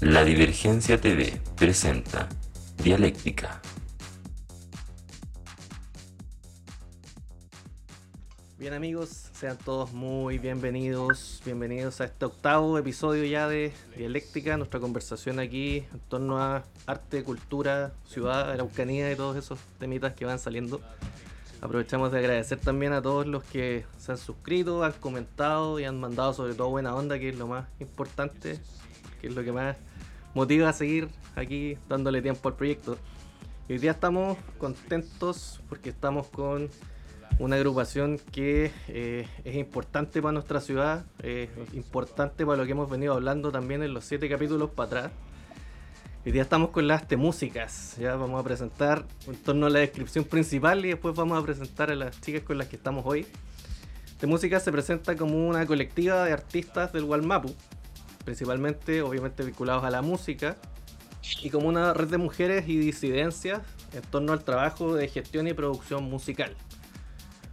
La Divergencia TV presenta Dialéctica. Bien amigos, sean todos muy bienvenidos, bienvenidos a este octavo episodio ya de Dialéctica, nuestra conversación aquí en torno a arte, cultura, ciudad, araucanía y todos esos temitas que van saliendo. Aprovechamos de agradecer también a todos los que se han suscrito, han comentado y han mandado sobre todo buena onda, que es lo más importante, que es lo que más motiva a seguir aquí dándole tiempo al proyecto. Y hoy día estamos contentos porque estamos con una agrupación que eh, es importante para nuestra ciudad, eh, importante para lo que hemos venido hablando también en los siete capítulos para atrás. Hoy día estamos con las músicas, ya vamos a presentar en torno a la descripción principal y después vamos a presentar a las chicas con las que estamos hoy. música se presenta como una colectiva de artistas del Walmapu, principalmente obviamente vinculados a la música, y como una red de mujeres y disidencias en torno al trabajo de gestión y producción musical.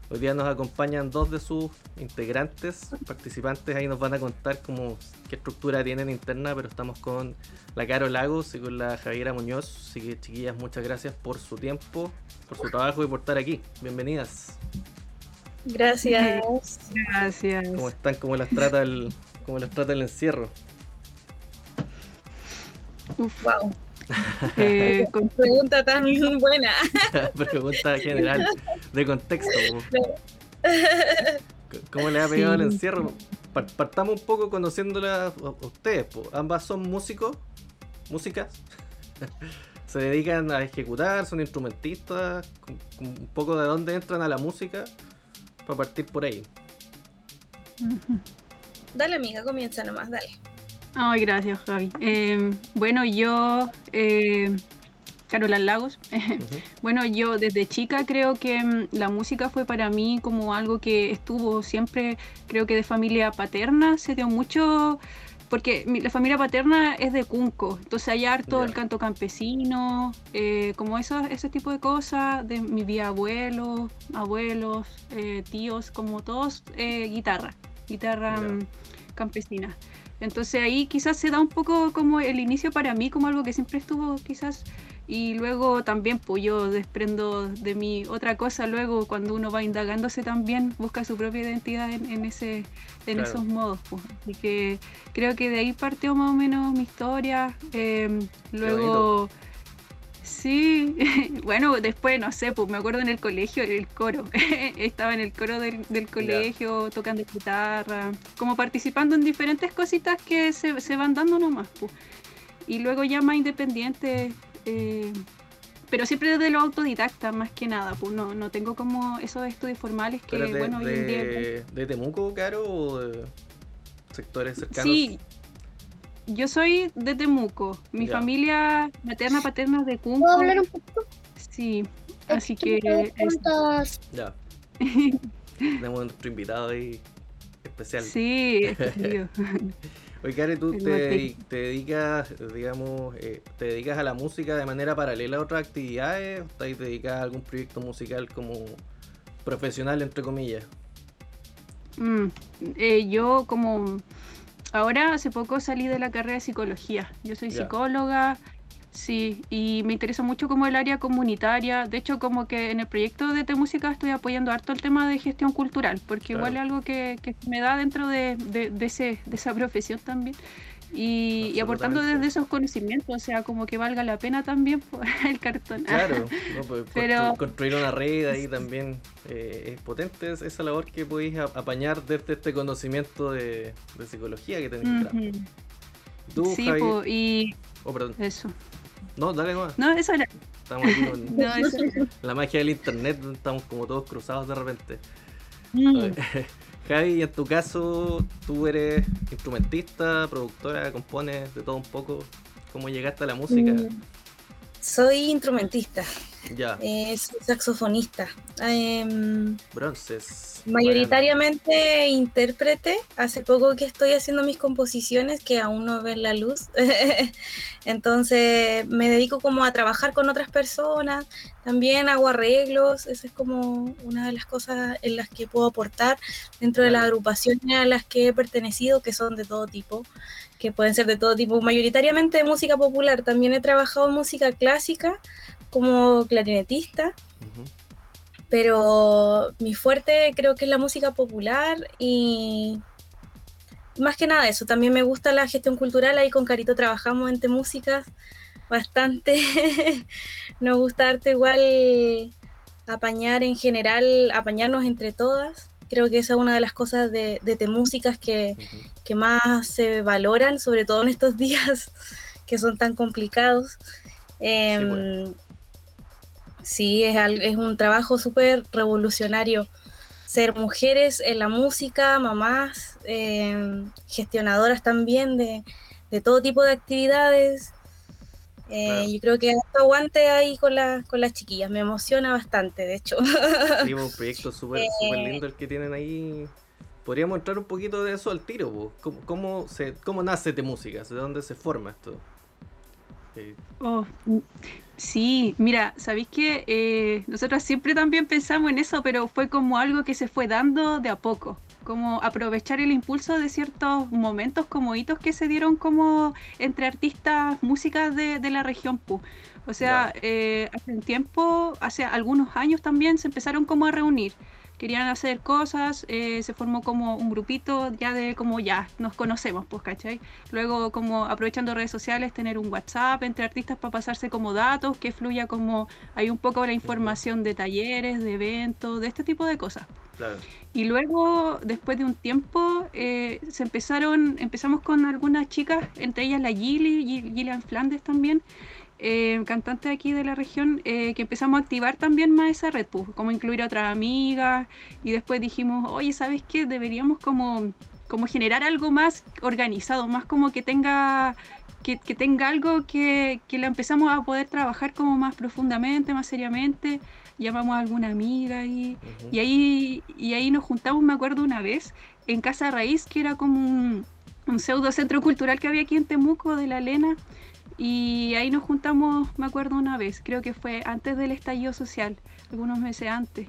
Hoy día nos acompañan dos de sus integrantes, participantes, ahí nos van a contar cómo, qué estructura tienen interna, pero estamos con la Caro Lagos y con la Javiera Muñoz. Así que chiquillas, muchas gracias por su tiempo, por su trabajo y por estar aquí. Bienvenidas. Gracias. Gracias. ¿Cómo están? ¿Cómo las trata el, cómo las trata el encierro? Uf, wow. Eh, con pregunta tan buena. pregunta general, de contexto. ¿Cómo le ha pegado el encierro? Partamos un poco conociéndola a ustedes. Ambas son músicos, músicas. Se dedican a ejecutar, son instrumentistas. Un poco de dónde entran a la música para partir por ahí. Dale, amiga, comienza nomás, dale. Ay, gracias, Javi. Em, bueno, yo, eh, Carola Lagos, bueno, yo desde chica creo que mm, la música fue para mí como algo que estuvo siempre, creo que de familia paterna, se dio mucho, porque la familia paterna es de Cunco, entonces hay harto el canto campesino, eh, como eso, ese tipo de cosas, de mi abuelos, abuelos, eh, tíos, como todos, guitarra, guitarra mm, campesina. Entonces ahí quizás se da un poco como el inicio para mí, como algo que siempre estuvo quizás. Y luego también, pues yo desprendo de mi otra cosa, luego cuando uno va indagándose también, busca su propia identidad en, ese, en esos modos. Pues. Así que creo que de ahí partió más o menos mi historia. Em, luego... Sí, bueno, después, no sé, pues me acuerdo en el colegio, el coro. Estaba en el coro del, colegio tocando guitarra, como participando en diferentes cositas que se, se van dando nomás. Pues. Y luego ya más independiente, eh, pero siempre desde lo autodidacta más que nada. Pues no, no tengo como esos estudios formales que, bueno, hoy en día. ¿De Temuco, Caro, o de sectores cercanos? Sí yo soy de Temuco. Mi familia materna, paterna es de Cunco. ¿Puedo hablar un poco? Sí, así que... Ya. Tenemos nuestro invitado ahí especial. Sí, Oye, Karen, tú te, te, dedicas, digamos, eh, te dedicas a la música de manera paralela a otras actividades, o te dedicas a algún proyecto musical como profesional, entre comillas. Mm, eh, yo como Ahora hace poco salí de la carrera de psicología. Yo soy psicóloga, sí, y me interesa mucho como el área comunitaria. De hecho, como que en el proyecto de T Música estoy apoyando harto el tema de gestión cultural, porque igual es algo que, me da dentro de, ese, de esa profesión también y, aportando desde esos conocimientos, o sea, como que valga la pena también el cartón. Claro, pues, Pero... construir una red ahí también eh, es potente esa labor que podéis apañar desde este conocimiento de, psicología que tenéis. sí, y... Oh, perdón. Eso. No, dale nomás. No, eso era... Estamos aquí con la magia del internet, estamos como todos cruzados de repente. Mm. Javi, en tu caso, tú eres instrumentista, productora, compones de todo un poco. ¿Cómo llegaste a la música? Mm, soy instrumentista. Ya. Eh, soy saxofonista. Em, Bronces. mayoritariamente intérprete. Hace poco que estoy haciendo mis composiciones que aún no ven la luz. Entonces me dedico como a trabajar con otras personas. También hago arreglos. Esa es como una de las cosas en las que puedo aportar dentro de las agrupaciones a las que he pertenecido, que son de todo tipo que pueden ser de todo tipo, mayoritariamente de música popular. También he trabajado en música clásica como clarinetista, pero mi fuerte creo que es la música popular y más que nada eso. También me gusta la gestión cultural, ahí con Carito trabajamos entre músicas bastante. Nos gusta arte igual apañar en general, apañarnos entre todas. Creo que esa es una de las cosas de, de, de músicas que, que más se valoran, sobre todo en estos días que son tan complicados. Eh, sí, es, al- es un trabajo súper revolucionario. Ser mujeres en la música, mamás, eh, gestionadoras también de, de todo tipo de actividades. Eh, Claro. Yo creo que harto aguante ahí con, la- con las chiquillas, me emociona bastante, de hecho. Sí, un proyecto súper Eh, lindo el que tienen ahí. Podríamos entrar un poquito de eso al tiro, po. ¿Cómo, cómo, se, ¿Cómo nace de música? ¿De dónde se forma esto? Eh, Oh, sí, mira, ¿sabéis que eh, nosotros siempre también pensamos en eso, pero fue como algo que se fue dando de a poco, como aprovechar el impulso de ciertos momentos como hitos que se dieron como entre artistas, músicas de, de la región Pu. O sea, eh, hace un tiempo, hace algunos años también se empezaron como a reunir. Querían hacer cosas, eh, se formó como un grupito ya de como ya, nos conocemos, pues, ¿cachai? Luego, como aprovechando redes sociales, tener un WhatsApp entre artistas para pasarse como datos, que fluya como hay un poco la información de talleres, de eventos, de este tipo de cosas. claro. Y luego, después de un tiempo, eh, se empezaron, empezamos con algunas chicas, entre ellas la Gilly, Gi- Gillian Flandes también, eh, cantante de aquí de la región, eh, que empezamos a activar también más esa red, pues, como incluir a otras amigas, y después dijimos, oye, ¿sabes qué? Deberíamos como, como generar algo más organizado, más como que tenga... Que, que tenga algo que, que lo empezamos a poder trabajar como más profundamente, más seriamente. Llamamos a alguna amiga y, Ujú. y ahí, y ahí nos juntamos, me acuerdo una vez, en Casa Raíz, que era como un, un pseudo centro cultural que había aquí en Temuco de la Lena. Y ahí nos juntamos, me acuerdo una vez, creo que fue antes del estallido social, algunos meses antes.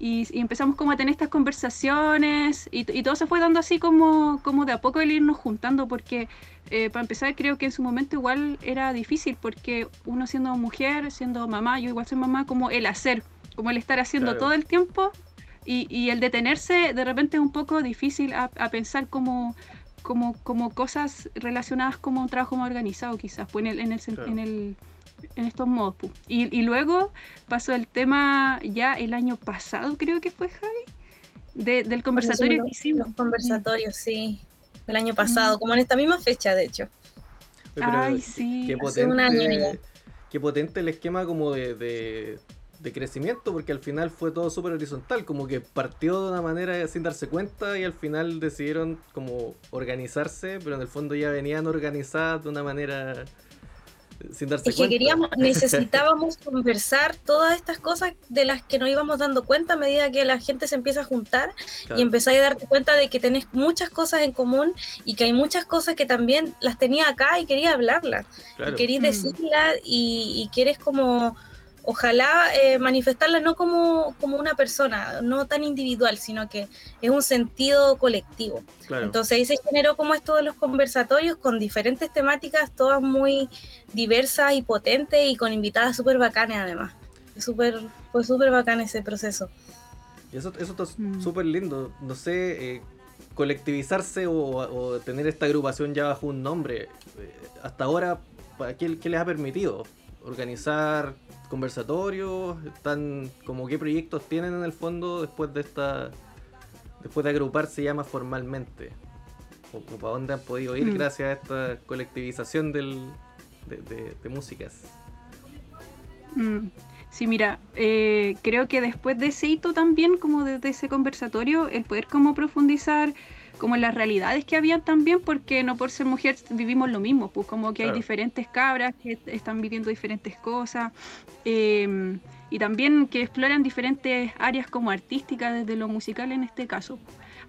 Y, y empezamos como a tener estas conversaciones y, y todo se fue dando así como, como de a poco el irnos juntando, porque eh, para empezar creo que en su momento igual era difícil, porque uno siendo mujer, siendo mamá, yo igual soy mamá, como el hacer, como el estar haciendo Claro. todo el tiempo y, y el detenerse de repente es un poco difícil a, a pensar como, como, como cosas relacionadas como un trabajo más organizado quizás, pues en el, en el, Claro. en el- en estos modos. pu. Y, y luego pasó el tema ya el año pasado, creo que fue Javi, de- del conversatorio que hicimos. Los conversatorios, sí, el año pasado, como en esta misma fecha, de hecho. Pero Ay, sí. Qué Hace un año potente, ya. qué potente el esquema como de, de, de crecimiento, porque al final fue todo súper horizontal, como que partió de una manera sin darse cuenta y al final decidieron como organizarse, pero en el fondo ya venían organizadas de una manera eh, sin darse Es que cuenta. queríamos, necesitábamos conversar todas estas cosas de las que nos íbamos dando cuenta a medida que la gente se empieza a juntar Claro, y empezáis a darte cuenta de que tenés muchas cosas en común y que hay muchas cosas que también las tenía acá y quería hablarlas. claro. y querís Mm. decirla y, y quieres como, ojalá eh, manifestarla no como, como una persona, no tan individual, sino que es un sentido colectivo. claro. Entonces ahí se generó como esto de los conversatorios con diferentes temáticas, todas muy diversas y potentes y con invitadas súper bacanas además. Fue súper fue súper bacán ese proceso. Y eso, eso está Mm. súper lindo. No sé, eh, colectivizarse o, o tener esta agrupación ya bajo un nombre. eh, hasta ahora, ¿para ¿qué, qué les ha permitido? Organizar conversatorios, están como qué proyectos tienen en el fondo después de esta después de agruparse ya más formalmente. O, o para dónde han podido ir Mm. gracias a esta colectivización del, de, de- de músicas. Mm, Sí, mira, eh, creo que después de ese hito también, como desde ese conversatorio, el poder como profundizar como en las realidades que habían también, porque no por ser mujer vivimos lo mismo, pues como que hay diferentes cabras que están viviendo diferentes cosas. Em, y también que exploran diferentes áreas como artísticas, desde lo musical en este caso.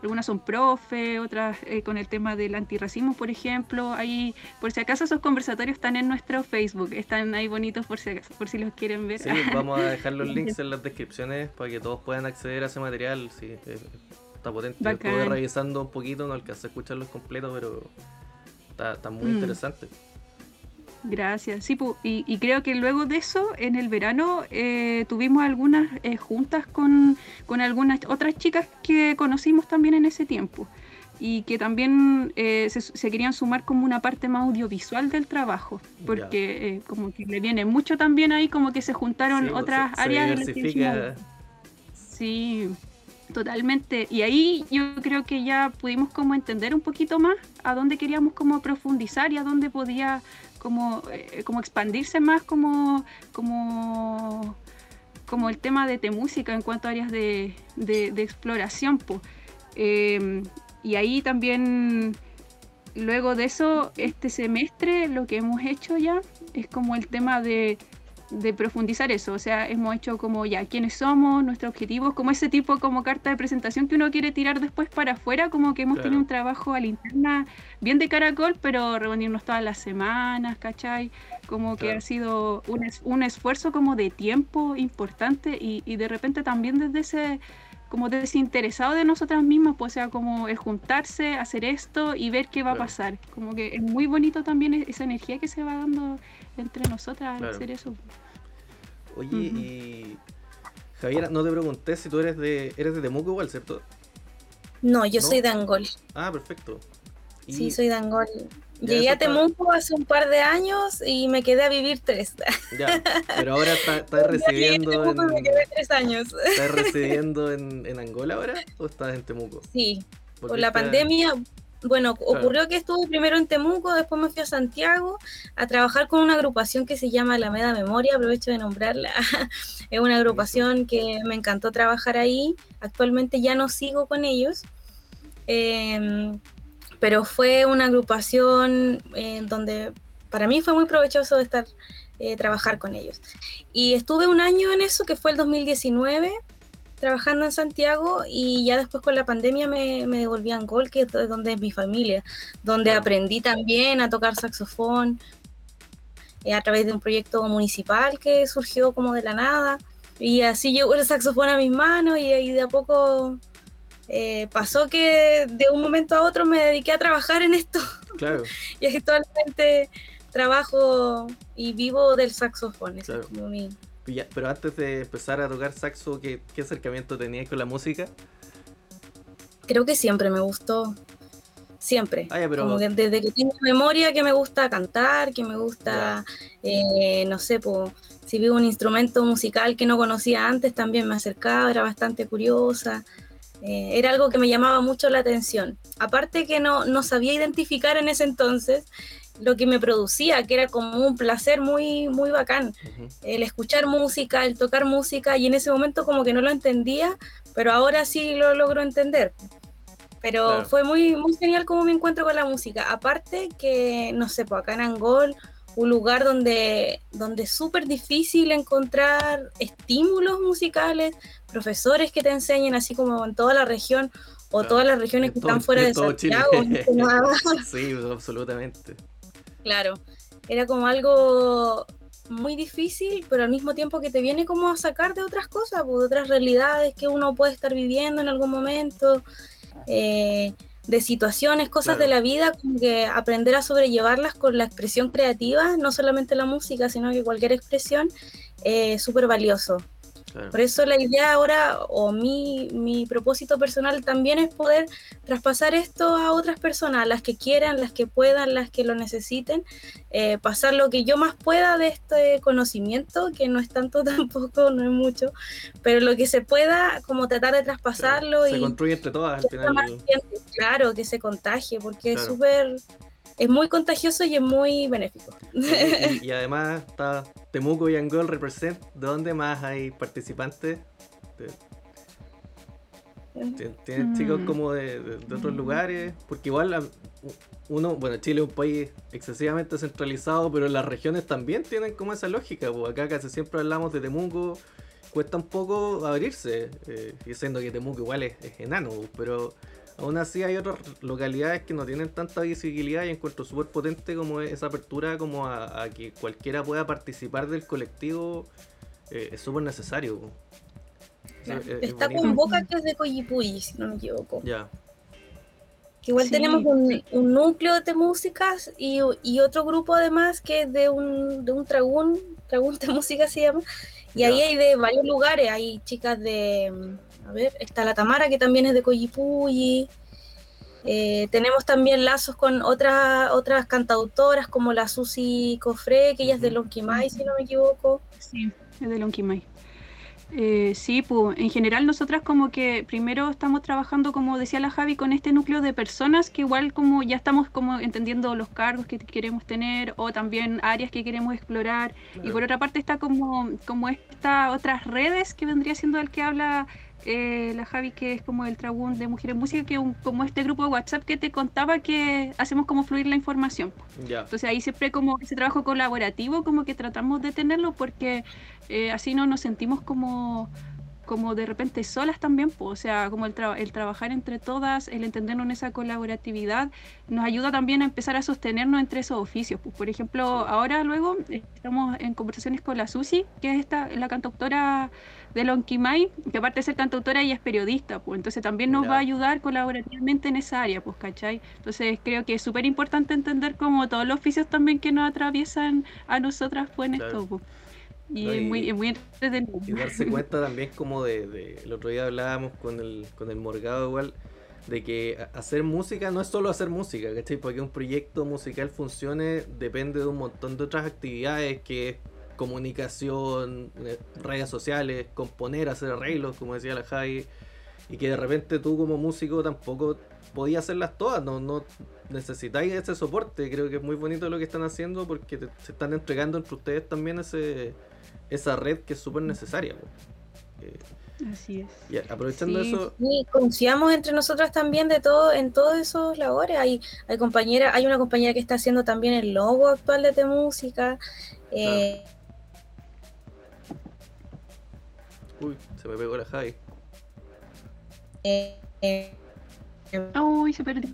Algunas son profe, otras eh, con el tema del antirracismo, por ejemplo. Ahí, por si acaso, esos conversatorios están en nuestro Facebook, están ahí bonitos por si, por si los quieren ver. Sí, vamos a dejar los links en las descripciones para que todos puedan acceder a ese material. Sí, eh, está potente. Estuve revisando un poquito, no alcancé a escucharlos completos, pero está, está muy mm. interesante. Gracias. Sí, y, creo que luego de eso, en el verano, eh, tuvimos algunas eh, juntas con, algunas otras chicas que conocimos también en ese tiempo y que también eh, se, querían sumar como una parte más audiovisual del trabajo, porque como que le viene mucho también ahí, como que se juntaron pues, otras áreas. de Sí, totalmente. Y ahí yo creo que ya pudimos como entender un poquito más a dónde queríamos como profundizar y a dónde podía como, eh, como expandirse más como, como, como el tema de te música en cuanto a áreas de, exploración. Em, y ahí también, luego de eso, este semestre lo que hemos hecho ya es como el tema de de profundizar eso, o sea, hemos hecho como ya quiénes somos, nuestros objetivos, como ese tipo como carta de presentación que uno quiere tirar después para afuera, como que hemos tenido un trabajo a la interna bien de caracol, pero reunirnos todas las semanas, ¿cachai? Como que ha sido un, un, esfuerzo como de tiempo importante y, y de repente también desde ese como desinteresado de nosotras mismas, pues sea como el juntarse, hacer esto y ver qué va a pasar. Como que es muy bonito también e-, esa energía que se va dando entre nosotras al hacer eso. Oye, y Javiera, no te pregunté si tú eres de eres de Temuco igual, ¿cierto? No, yo soy de Angol. Ah, perfecto. Sí, soy de Angol. Llegué a Temuco hace un par de años y me quedé a vivir tres. Ya, pero ahora estás está residiendo en... Me quedé tres años. ¿Estás residiendo en, en, Angola ahora o estás en Temuco? Sí, por la pandemia, bueno, ocurrió que estuve primero en Temuco, después me fui a Santiago a trabajar con una agrupación que se llama Alameda Memoria, aprovecho de nombrarla. es una agrupación que me encantó trabajar ahí. Actualmente ya no sigo con ellos. Em, pero fue una agrupación en donde para mí fue muy provechoso estar eh, trabajar con ellos. Y estuve un año en eso, que fue el 2019, trabajando en Santiago y ya después con la pandemia me, me devolví a Angol, que es donde es mi familia, donde aprendí también a tocar saxofón eh, a través de un proyecto municipal que surgió como de la nada. Y así llegó el saxofón a mis manos y, y de a poco eh, pasó que de un momento a otro me dediqué a trabajar en esto. Claro. y actualmente trabajo y vivo del saxofón. es como mi... Pero antes de empezar a tocar saxo, ¿qué, qué acercamiento tenías con la música? Creo que siempre me gustó. Siempre. Ah, como desde que tengo memoria que me gusta cantar, que me gusta, eh, no sé, pues, si vi un instrumento musical que no conocía antes, también me acercaba, era bastante curiosa. Eh, era algo que me llamaba mucho la atención. Aparte que no, no sabía identificar en ese entonces lo que me producía, que era como un placer muy, muy bacán. El escuchar música, el tocar música, y en ese momento como que no lo entendía, pero ahora sí lo logro entender. Pero fue muy, muy genial como me encuentro con la música. Aparte que, no sé, pues acá en Angol un lugar donde, donde es súper difícil encontrar estímulos musicales, profesores que te enseñen, así como en toda la región o todas las regiones que están fuera de, Santiago. sí, absolutamente. Claro, era como algo muy difícil, pero al mismo tiempo que te viene como a sacar de otras cosas, pues, de otras realidades que uno puede estar viviendo en algún momento. Eh, de situaciones, cosas de la vida, como que aprender a sobrellevarlas con la expresión creativa, no solamente la música, sino que cualquier expresión, es súper valioso. Por eso la idea ahora, o mi, mi, propósito personal también es poder traspasar esto a otras personas, las que quieran, las que puedan, las que lo necesiten, eh, pasar lo que yo más pueda de este conocimiento, que no es tanto tampoco, no es mucho, pero lo que se pueda, como tratar de traspasarlo. Se construye entre todas al final. claro, que se contagie, porque es súper es muy contagioso y es muy benéfico. Y, además está Temuco y Angol Represent. ¿De dónde más hay participantes? Tienen chicos Mm. como de, de- de otros lugares, porque igual uno, bueno, Chile es un país excesivamente centralizado, pero las regiones también tienen como esa lógica. Pues acá casi siempre hablamos de Temuco, cuesta un poco abrirse, eh, diciendo que Temuco igual es, es enano, pues, pero aún así hay otras localidades que no tienen tanta visibilidad y encuentro súper potente como esa apertura como a, a que cualquiera pueda participar del colectivo, eh, es súper necesario. Claro. Sí, es- es Está bonito. con Boca que es de Coyipulli, si no me equivoco. Ya. Que igual Sí, tenemos un, núcleo de músicas y, y otro grupo además que es de un, de un tragún, tragún de música se llama. Y ahí hay de varios lugares, hay chicas de, a ver, está la Tamara que también es de Coyipulli. Eh, tenemos también lazos con otras otras cantautoras como la Susi Cofré, que ella es de. Lonquimay, si no me equivoco. Sí, es de Lonquimay. Eh, sí, pues en general nosotras como que primero estamos trabajando, como decía la Javi, con este núcleo de personas que igual como ya estamos como entendiendo los cargos que queremos tener o también áreas que queremos explorar. Y por otra parte está como, como estas otras redes que vendría siendo el que habla eh, la Javi, que es como el Trabún de Mujeres Música, que es un- como este grupo de WhatsApp que te contaba que hacemos como fluir la información. Ya. Entonces ahí siempre como ese trabajo colaborativo como que tratamos de tenerlo porque eh, así no nos sentimos como como de repente solas también, pues, o sea, como el, tra- el trabajar entre todas, el entendernos en esa colaboratividad, nos ayuda también a empezar a sostenernos entre esos oficios. Pues, por ejemplo, ahora luego estamos en conversaciones con la Susi, que es esta, la cantautora de Lonquimay, que aparte de ser cantautora ella es periodista, pues entonces también nos va a ayudar colaborativamente en esa área, pues, ¿cachai? Entonces creo que es súper importante entender como todos los oficios también que nos atraviesan a nosotras pues en Claro. esto, pues. Y, No, es muy, es muy entretenido. Y darse cuenta también como de, de- el otro día hablábamos con el, con el Morgado igual, de que hacer música no es solo hacer música, ¿cachai? Porque un proyecto musical funcione depende de un montón de otras actividades que es comunicación, eh, redes sociales, componer, hacer arreglos, como decía la Javi, y que de repente tú como músico tampoco podías hacerlas todas, no, no necesitáis ese soporte, creo que es muy bonito lo que están haciendo porque te- se están entregando entre ustedes también ese esa red que es súper necesaria. Eh, Así es. y aprovechando Sí. eso, Y confiamos entre nosotras también de todo, en todos esos labores. Hay, hay compañera, hay una compañera que está haciendo también el logo actual de T Música. Eh, uy, se me pegó la Javi. eh, eh, Uy, se perdió.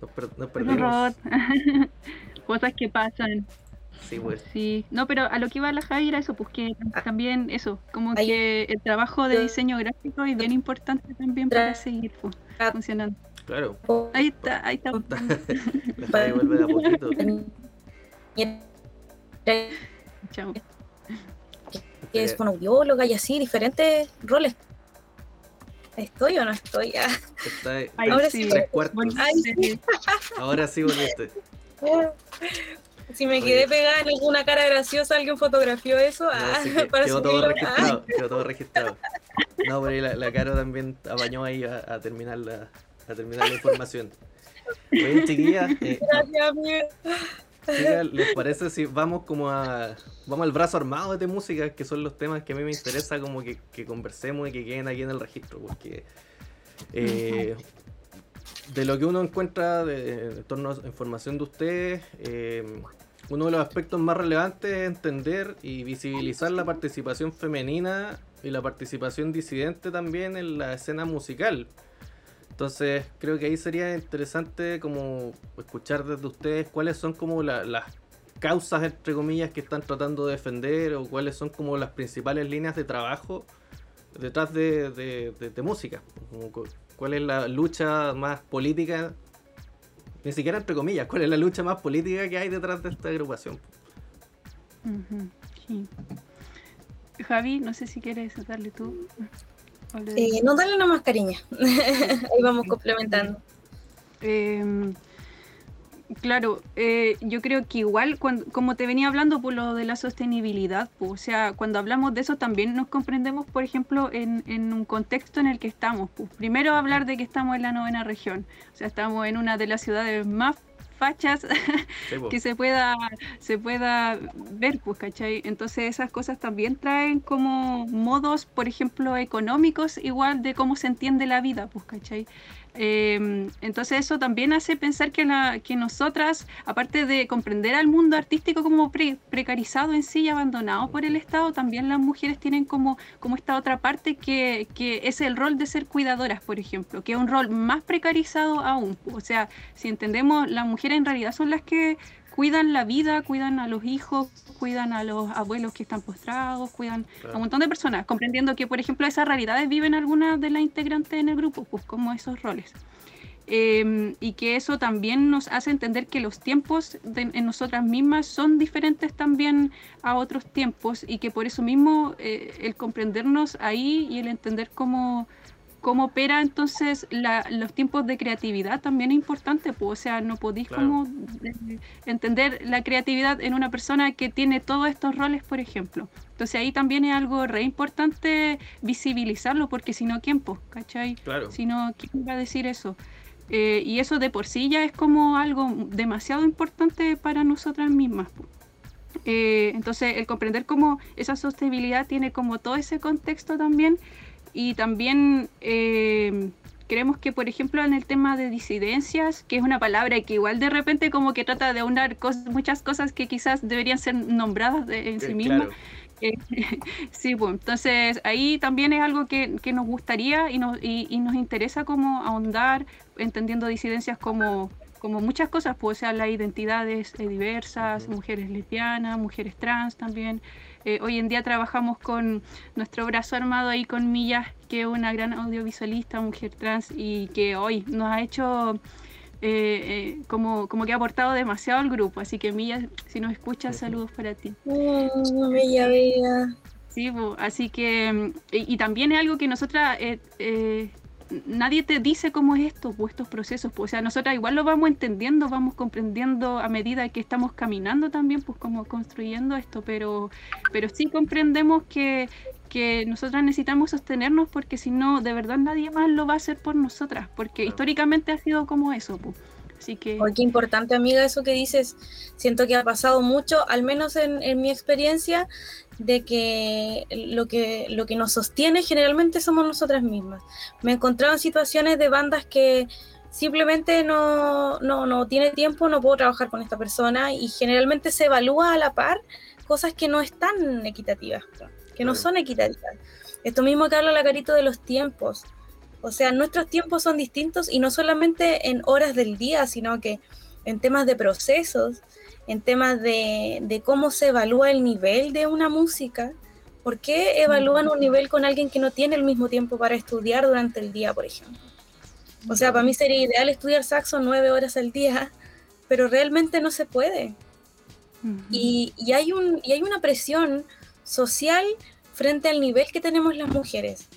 Nos, per- nos perdimos. robot. Cosas que pasan. Sí, pues. Sí, no, pero a lo que iba la Javi era eso, pues que también eso, como Ahí- que el trabajo de diseño gráfico es bien importante también para seguir pues, funcionando. Claro, Ahí está, ahí está. la Javi vuelve de a poquito. Chao. Que es fonoaudióloga y así, diferentes roles. ¿Estoy o no estoy? Ah, Está ahí, Ahí Ahora sí. tres cuartos. Ay, sí. Ahora sí volviste. Si me Oye. quedé pegada en alguna cara graciosa, alguien fotografió eso No, ah, sí que para quedó todo. Ah, registrado, quedó todo registrado. No, pero ahí la, la Caro también apañó ahí a, a terminar la, a terminar la información. Oye, chiquillas, eh, gracias, amigo. ¿Les parece si vamos como a vamos al brazo armado de música, que son los temas que a mí me interesa como que, que conversemos y que queden aquí en el registro? Porque eh, de lo que uno encuentra de, en torno a información de ustedes, eh, uno de los aspectos más relevantes es entender y visibilizar la participación femenina y la participación disidente también en la escena musical. Entonces creo que ahí sería interesante como escuchar desde ustedes cuáles son como la- las causas entre comillas que están tratando de defender o cuáles son como las principales líneas de trabajo detrás de, de- música. Cuál es la lucha más política, ni siquiera entre comillas, cuál es la lucha más política que hay detrás de esta agrupación. Ujú, sí. Javi, no sé si quieres darle tú. Eh, no, dale una mascarilla. Ahí vamos complementando. Em, claro, eh, yo creo que igual, cuando, como te venía hablando por lo de la sostenibilidad, pues, o sea, cuando hablamos de eso también nos comprendemos, por ejemplo, en, en un contexto en el que estamos. pues. Primero hablar de que estamos en la novena región, o sea, estamos en una de las ciudades más fachas que se pueda, se pueda ver, pues, ¿cachai? Entonces esas cosas también traen como modos, por ejemplo, económicos, igual de cómo se entiende la vida, pues, ¿cachai? Em, entonces eso también hace pensar que, la, que nosotras, aparte de comprender al mundo artístico como precarizado en sí y abandonado por el Estado, también las mujeres tienen como, como esta otra parte que, que, es el rol de ser cuidadoras, por ejemplo, que es un rol más precarizado aún. O sea, si entendemos, las mujeres en realidad son las que cuidan la vida, cuidan a los hijos, cuidan a los abuelos que están postrados, cuidan a un montón de personas, comprendiendo que, por ejemplo, esas realidades viven algunas de las integrantes en el grupo, pues como esos roles. Em, y que eso también nos hace entender que los tiempos en nosotras mismas son diferentes también a otros tiempos y que por eso mismo eh, el comprendernos ahí y el entender cómo cómo opera entonces los tiempos de creatividad también es importante, pues, o sea, no podéis como eh, entender la creatividad en una persona que tiene todos estos roles, por ejemplo. Entonces ahí también es algo re importante visibilizarlo, porque si no, ¿quién, pues, cachai? Claro. Si no, ¿quién va a decir eso? Eh, y eso de por sí ya es como algo demasiado importante para nosotras mismas. Eh, entonces el comprender cómo esa sostenibilidad tiene como todo ese contexto también y también eh, creemos que, por ejemplo, en el tema de disidencias, que es una palabra que igual de repente como que trata de aunar muchas cosas que quizás deberían ser nombradas en sí mismas. Eh, sí, pues entonces ahí también es algo que, que nos gustaría y nos, y, nos interesa como ahondar, entendiendo disidencias como como muchas cosas, pues, o sea, las identidades diversas, mujeres lesbianas, mujeres trans también, eh, hoy en día trabajamos con nuestro brazo armado ahí con Millas, que es una gran audiovisualista, mujer trans, y que hoy nos ha hecho eh, eh, como, como que ha aportado demasiado al grupo. Así que Millas, si nos escuchas, saludos para ti. Oh, bella, bella. Sí, así que, y, y, también es algo que nosotras nadie te dice cómo es esto, pues estos procesos, pues, o sea, nosotras igual lo vamos entendiendo, vamos comprendiendo a medida que estamos caminando también, pues como construyendo esto, pero, pero sí comprendemos que, que nosotras necesitamos sostenernos porque si no, de verdad nadie más lo va a hacer por nosotras, porque históricamente ha sido como eso, pues. Así que... qué importante, amiga, eso que dices. Siento que ha pasado mucho, al menos en, en mi experiencia, de que lo, que lo que nos sostiene generalmente somos nosotras mismas. Me he encontrado en situaciones de bandas que simplemente no, no, no tiene tiempo, no puedo trabajar con esta persona y generalmente se evalúa a la par cosas que no están equitativas, que no son equitativas. Esto mismo que habla la carito de los tiempos. O sea, nuestros tiempos son distintos y no solamente en horas del día, sino que en temas de procesos, en temas de, cómo se evalúa el nivel de una música. ¿Por qué evalúan un nivel con alguien que no tiene el mismo tiempo para estudiar durante el día, por ejemplo? O sea, para mí sería ideal estudiar saxo nueve horas al día, pero realmente no se puede. y, hay un, y hay una presión social frente al nivel que tenemos las mujeres.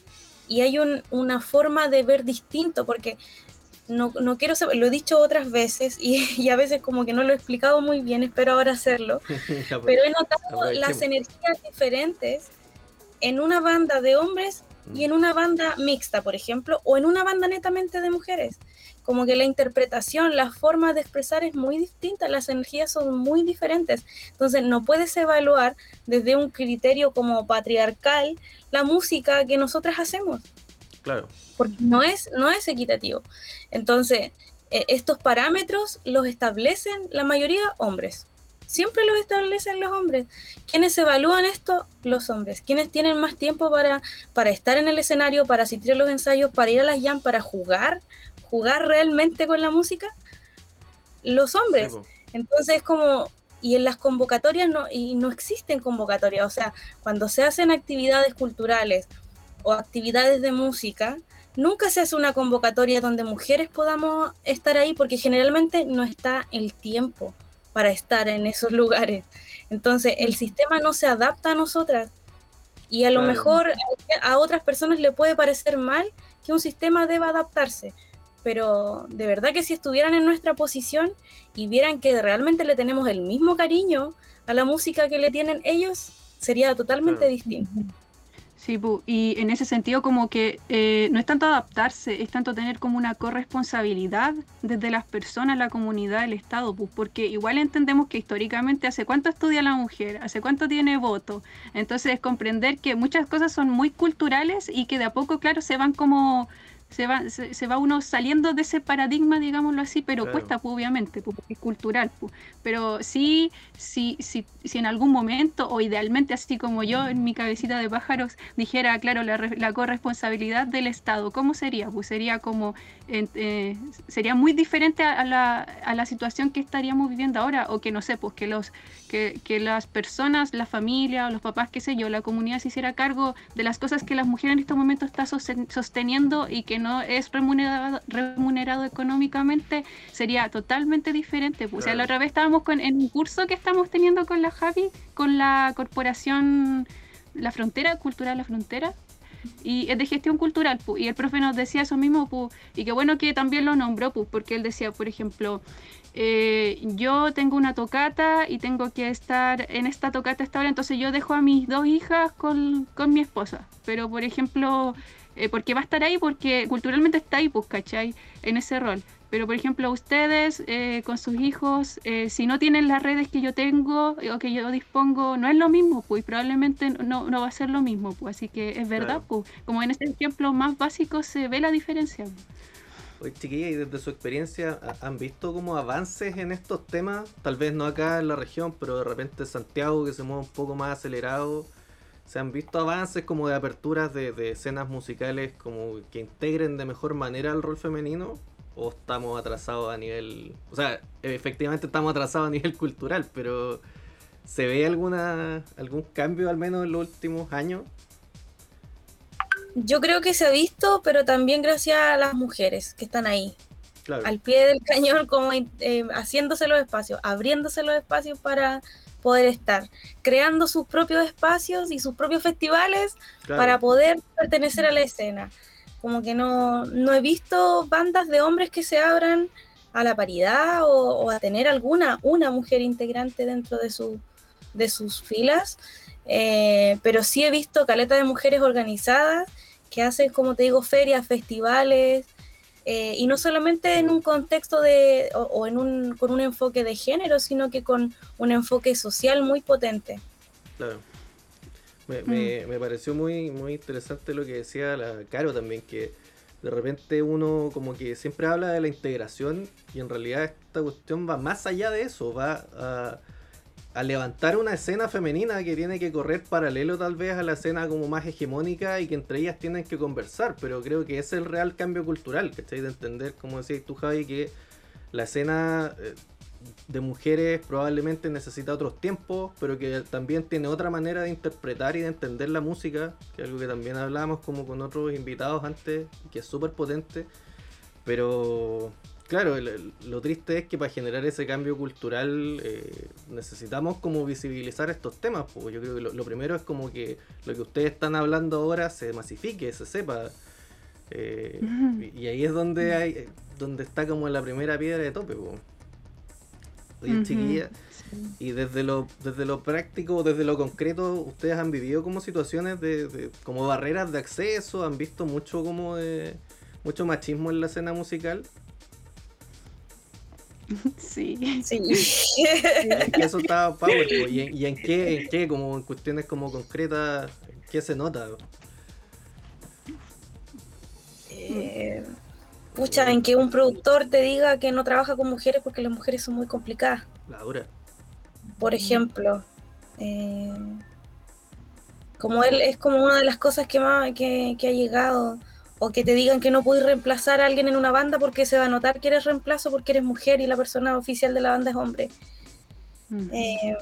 Y hay una forma de ver distinto, porque no, no quiero saber, lo he dicho otras veces y, a veces como que no lo he explicado muy bien, espero ahora hacerlo, pero he notado las energías diferentes en una banda de hombres y en una banda mixta, por ejemplo, o en una banda netamente de mujeres. Como que la interpretación, la forma de expresar es muy distinta, las energías son muy diferentes. Entonces no puedes evaluar desde un criterio como patriarcal la música que nosotras hacemos. Claro. Porque no es, no es equitativo. Entonces, e, estos parámetros los establecen la mayoría hombres. Siempre los establecen los hombres. ¿Quiénes evalúan esto? Los hombres. ¿Quiénes tienen más tiempo para, para estar en el escenario, para asistir a los ensayos, para ir a las jam, para jugar? ¿Jugar realmente con la música? Los hombres. Entonces es como, y en las convocatorias no, y no existen convocatorias. O sea, cuando se hacen actividades culturales o actividades de música, nunca se hace una convocatoria donde mujeres podamos estar ahí porque generalmente no está el tiempo para estar en esos lugares. Entonces el sistema no se adapta a nosotras y a lo mejor a otras personas le puede parecer mal que un sistema deba adaptarse, pero de verdad que si estuvieran en nuestra posición y vieran que realmente le tenemos el mismo cariño a la música que le tienen ellos, sería totalmente distinto. Y en ese sentido como que eh, no es tanto adaptarse, es tanto tener como una corresponsabilidad desde las personas, la comunidad, el Estado, porque igual entendemos que históricamente hace cuánto estudia la mujer, hace cuánto tiene voto, entonces es comprender que muchas cosas son muy culturales y que de a poco, claro, se van como se va, se, va uno saliendo de ese paradigma, digámoslo así, pero cuesta, pues, obviamente, pues, porque es cultural. Pues. Pero sí, sí, sí, si en algún momento, o idealmente, así como yo en mi cabecita de pájaros, dijera, claro, la, la corresponsabilidad del Estado, ¿cómo sería? Pues sería como, eh, sería muy diferente a, la, a la situación que estaríamos viviendo ahora, o que no sé, pues que, los, que, que las personas, la familia, o los papás, qué sé yo, la comunidad se hiciera cargo de las cosas que las mujeres en estos momentos están sosteniendo y que no es remunerado, remunerado económicamente, sería totalmente diferente. O sea, la otra vez estábamos con, en un curso que estamos teniendo con la Javi, con la corporación La Frontera, Cultural La Frontera, y es de gestión cultural, y el profe nos decía eso mismo, y qué bueno que también lo nombró, porque él decía, por ejemplo, eh, yo tengo una tocata y tengo que estar en esta tocata esta hora, entonces yo dejo a mis dos hijas con, con mi esposa, pero por ejemplo, eh, porque va a estar ahí porque culturalmente está ahí, pues, ¿cachai? En ese rol. Pero, por ejemplo, ustedes eh, con sus hijos, eh, si no tienen las redes que yo tengo o que yo dispongo, no es lo mismo, pues, probablemente no, no va a ser lo mismo, pues. Así que es verdad, pues, como en este ejemplo más básico se ve la diferencia. Oye, chiquilla, y desde su experiencia, ¿han visto como avances en estos temas? Tal vez no acá en la región, pero de repente Santiago, que se mueve un poco más acelerado se han visto avances como de aperturas de, escenas musicales como que integren de mejor manera el rol femenino o estamos atrasados a nivel, o sea, efectivamente estamos atrasados a nivel cultural, pero ¿se ve alguna algún cambio al menos en los últimos años? Yo creo que se ha visto, pero también gracias a las mujeres que están ahí. Al pie del cañón, como eh, haciéndose los espacios, abriéndose los espacios para poder estar creando sus propios espacios y sus propios festivales para poder pertenecer a la escena. Como que no, no he visto bandas de hombres que se abran a la paridad o, a tener alguna, una mujer integrante dentro de, su, de sus filas, eh, pero sí he visto caleta de mujeres organizadas que hacen, como te digo, ferias, festivales, eh, y no solamente en un contexto de, o, en un, con un enfoque de género, sino que con un enfoque social muy potente. Claro. Me, me, mm. pareció muy, muy interesante lo que decía la Caro también, que de repente uno como que siempre habla de la integración y en realidad esta cuestión va más allá de eso, va a a levantar una escena femenina que tiene que correr paralelo tal vez a la escena como más hegemónica y que entre ellas tienen que conversar, pero creo que es el real cambio cultural, estáis de entender, como decías tú Javi, que la escena eh, de mujeres probablemente necesita otros tiempos, pero que también tiene otra manera de interpretar y de entender la música, que es algo que también hablábamos como con otros invitados antes, que es súper potente, pero Claro, lo triste es que para generar ese cambio cultural eh, necesitamos como visibilizar estos temas. Porque yo creo que lo, primero es como que lo que ustedes están hablando ahora se masifique, se sepa. Eh, y, ahí es donde hay, donde está como la primera piedra de tope. Oye, chiquilla, y desde lo, desde lo práctico, desde lo concreto, ustedes han vivido como situaciones de, como barreras de acceso, han visto mucho como de mucho machismo en la escena musical. Sí. Sí. eso estaba power, ¿Y, en, qué, en qué, como en cuestiones como concretas, qué se nota? Eh, pucha, en que un productor te diga que no trabaja con mujeres porque las mujeres son muy complicadas. La dura. Por ejemplo, eh, como él es como una de las cosas que más que, que ha llegado o que te digan que no puedes reemplazar a alguien en una banda porque se va a notar que eres reemplazo porque eres mujer y la persona oficial de la banda es hombre. Eh,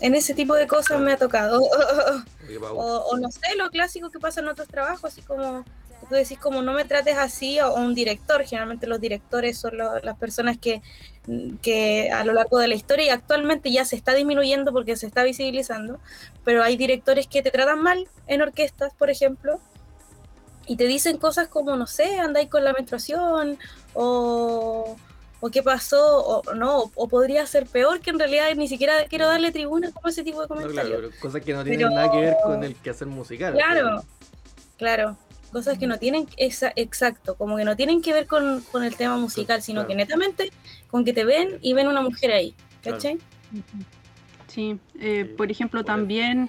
en ese tipo de cosas me ha tocado. o, no sé, lo clásico que pasa en otros trabajos, así como tú decís como no me trates así, o, un director, generalmente los directores son las personas que, que a lo largo de la historia y actualmente ya se está disminuyendo porque se está visibilizando, pero hay directores que te tratan mal en orquestas, por ejemplo, y te dicen cosas como, no sé, andáis con la menstruación o, o qué pasó, o no, o podría ser peor, que en realidad ni siquiera quiero darle tribuna como ese tipo de No, comentarios. claro, pero cosas que no tienen nada que ver con el quehacer musical. Claro, claro. Cosas que no tienen, exa- exacto, como que no tienen que ver con, con el tema musical, sino Claro. que netamente con que te ven y ven una mujer ahí. ¿Cachai? Sí, eh, por ejemplo, también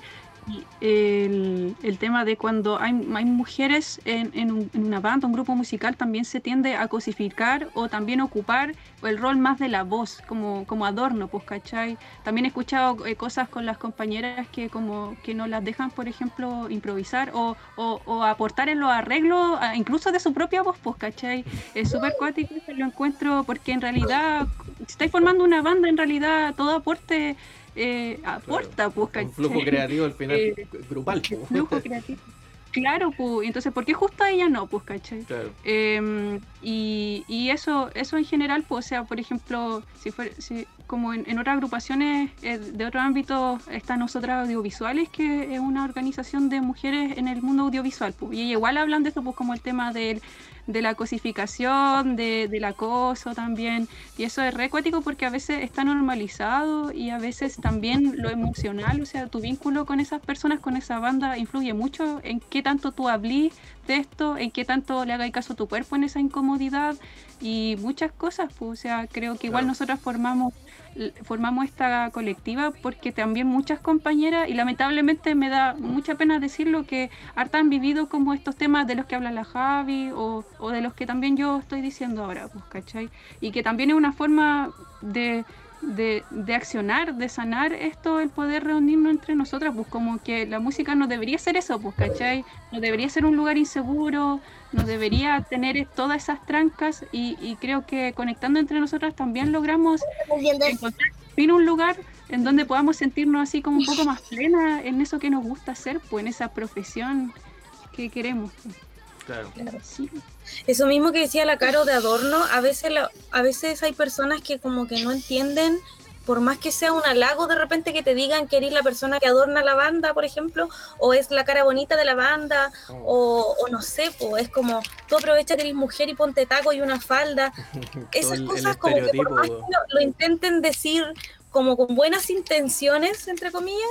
el, el tema de cuando hay, hay mujeres en, en un- en una banda, un grupo musical, también se tiende a cosificar o también ocupar el rol más de la voz, como, como adorno, pues, ¿cachai? También he escuchado eh, cosas con las compañeras que como que no las dejan, por ejemplo, improvisar o, o- o aportar en los arreglos, incluso de su propia voz, pues, ¿cachai? Es súper cuático, lo encuentro, porque en realidad, si estáis formando una banda, en realidad todo aporte eh, aporta, pues, Un ¿cachai? flujo creativo al final Eh, grupal. po. Flujo creativo. Claro, pues, entonces, ¿por qué justo a ella no? Pues, ¿cachai? Claro. Eh, y, y eso, eso en general, pues, o sea, por ejemplo, si fuera, si, como en, en otras agrupaciones eh, de otro ámbito, está Nosotras Audiovisuales, que es una organización de mujeres en el mundo audiovisual, pues, y igual hablan de eso, pues, como el tema del, de la cosificación, de, del acoso también, y eso es re cuático porque a veces está normalizado y a veces también lo emocional, o sea, tu vínculo con esas personas, con esa banda, influye mucho en qué tanto tú hablís de esto, en qué tanto le hagáis caso a tu cuerpo en esa incomodidad y muchas cosas, pues, o sea, creo que igual Claro. nosotras formamos formamos esta colectiva porque también muchas compañeras, y lamentablemente me da mucha pena decirlo, que harta han vivido como estos temas de los que habla la Javi o, o de los que también yo estoy diciendo ahora, pues, ¿cachai? Y que también es una forma de, de, de accionar, de sanar esto, el poder reunirnos entre nosotras, pues como que la música no debería ser eso, pues, ¿cachai? No debería ser un lugar inseguro, no debería tener todas esas trancas y, y creo que conectando entre nosotras también logramos encontrar fin un lugar en donde podamos sentirnos así como un poco más plena en eso que nos gusta hacer, pues en esa profesión que queremos. Claro. Sí. Eso mismo que decía la Caro de adorno, a veces, lo- a veces hay personas que como que no entienden, por más que sea un halago de repente que te digan que eres la persona que adorna la banda, por ejemplo, o es la cara bonita de la banda, o, o no sé, pues es como tú aprovecha que eres mujer y ponte taco y una falda. Esas el- el cosas como que por más que lo intenten decir como con buenas intenciones, entre comillas,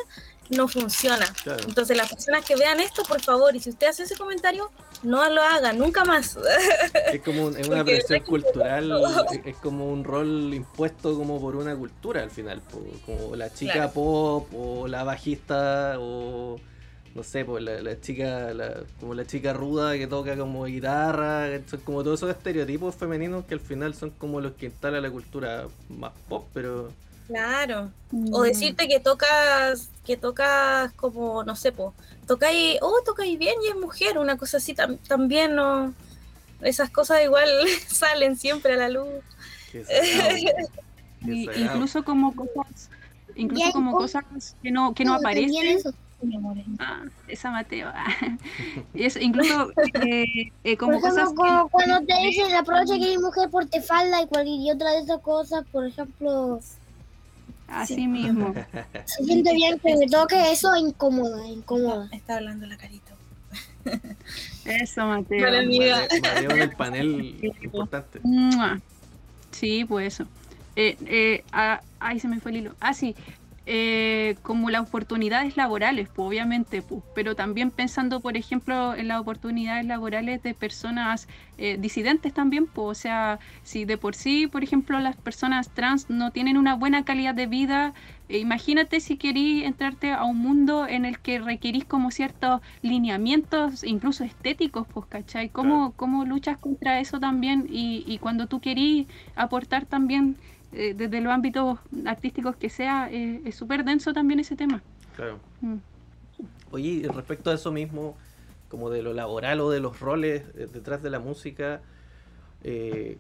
no funciona. Claro. Entonces las personas que vean esto, por favor, y si usted hace ese comentario, no lo hagan, nunca más. Es como un- es una Porque presión cultural, es- como un rol impuesto como por una cultura al final, como la chica Claro. pop o la bajista o no sé, pues la, la chica, la- como la chica ruda que toca como guitarra, son como todos esos estereotipos femeninos que al final son como los que instala la cultura más pop, pero Claro. O decirte que tocas, que tocas como, no sé, po, tocáis, oh, tocáis bien y es mujer, una cosa así tam- también no. Esas cosas igual salen siempre a la luz. qué desagradable, qué Y- incluso como cosas, incluso Ya, como ¿cómo? cosas que no, que no aparecen. Ah, esa Mateo. y eso, incluso eh, eh, como ejemplo, cosas que- como cuando te dicen aprovecha que eres mujer por te falda y cualquier y otra de esas cosas, por ejemplo, así mismo. se siente bien que me toque eso incómoda, incómoda. Está hablando la carita. Eso, Mateo. Vale, amiga. Panel importante. Mua. Sí, pues eso. Eh, eh, ah, ay, se me fue el hilo. Ah, sí. Eh, como las oportunidades laborales, pues obviamente, pues, pero también pensando, por ejemplo, en las oportunidades laborales de personas eh, disidentes también, pues, o sea, si de por sí, por ejemplo, las personas trans no tienen una buena calidad de vida, eh, imagínate si querís entrarte a un mundo en el que requerís como ciertos lineamientos, incluso estéticos, pues, ¿cachai? ¿Cómo, Claro. cómo luchas contra eso también? Y, y cuando tú querís aportar también eh, desde los ámbitos artísticos que sea, eh, es súper denso también ese tema. Claro. Mm. Oye, y respecto a eso mismo, como de lo laboral o de los roles eh, detrás de la música, eh,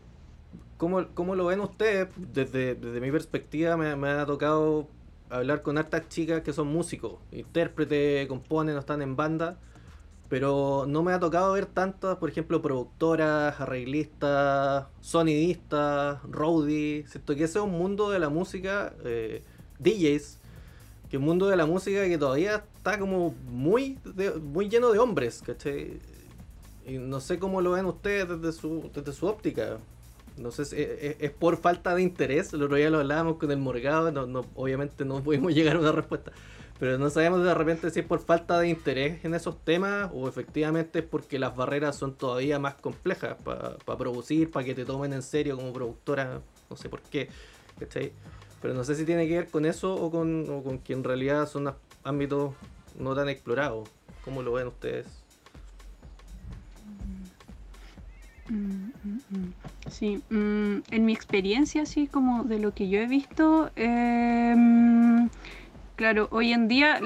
¿cómo, cómo lo ven ustedes? Desde, desde mi perspectiva me, me ha tocado hablar con hartas chicas que son músicos, intérpretes, componen o están en banda, pero no me ha tocado ver tantas, por ejemplo, productoras, arreglistas, sonidistas, roadies, siento que ese es un mundo de la música, eh, DJs, que un mundo de la música que todavía está como muy, de- muy lleno de hombres, ¿cachai? Y no sé cómo lo ven ustedes desde su, desde su óptica. No sé si es, es por falta de interés. El otro día lo hablábamos con el Morgado. No, no, obviamente no pudimos llegar a una respuesta. Pero no sabemos de repente si es por falta de interés en esos temas o efectivamente es porque las barreras son todavía más complejas para producir, para que te tomen en serio como productora. No sé por qué. ¿cachai? Pero no sé si tiene que ver con eso o con, o con que en realidad son ámbitos no tan explorados. ¿Cómo lo ven ustedes? Mm, mm, mm. Sí, en mi experiencia, así como de lo que yo he visto, eh, claro, hoy en día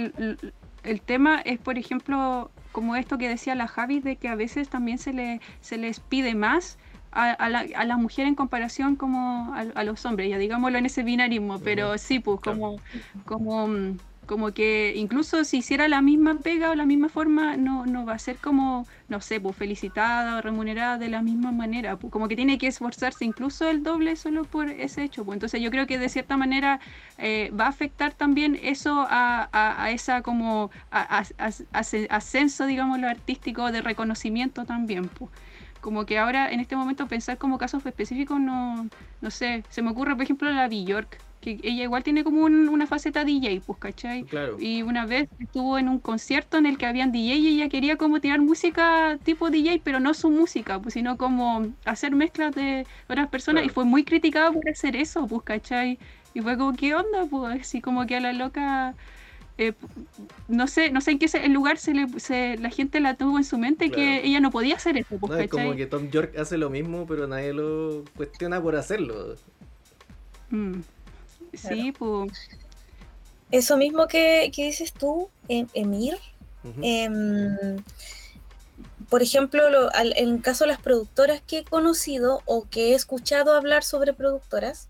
el, tema es, por ejemplo, como esto que decía la Javi, de que a veces también se, le, se les pide más a, la, a la mujer en comparación como a, los hombres, ya digámoslo en ese binarismo, pero sí, pues como, como como que incluso si hiciera la misma pega o la misma forma, no, no va a ser como, no sé, pues felicitada o remunerada de la misma manera. Pues, como que tiene que esforzarse incluso el doble solo por ese hecho. Pues. Entonces yo creo que de cierta manera eh, va a afectar también eso a, a, esa como ascenso, digamos, lo artístico de reconocimiento también. Pues como que ahora en este momento pensar como casos específicos no, no sé, se me ocurre por ejemplo la Bjork, que ella igual tiene como una faceta DJ, pues, ¿cachai? Y una vez estuvo en un concierto en el que habían DJ y ella quería como tirar música tipo DJ, pero no su música, pues, sino como hacer mezclas de otras personas y fue muy criticada por hacer eso, pues, ¿cachai? Y fue como, ¿qué onda? Pues así como que a la loca... Eh, no sé no sé en qué lugar se le, la gente la tuvo en su mente que ella no podía hacer eso. Pues, es como que Tom York hace lo mismo, pero nadie lo cuestiona por hacerlo. Mm. Sí, pues. Eso mismo que, dices tú, em, Emir. Em, por ejemplo, en el caso de las productoras que he conocido o que he escuchado hablar sobre productoras,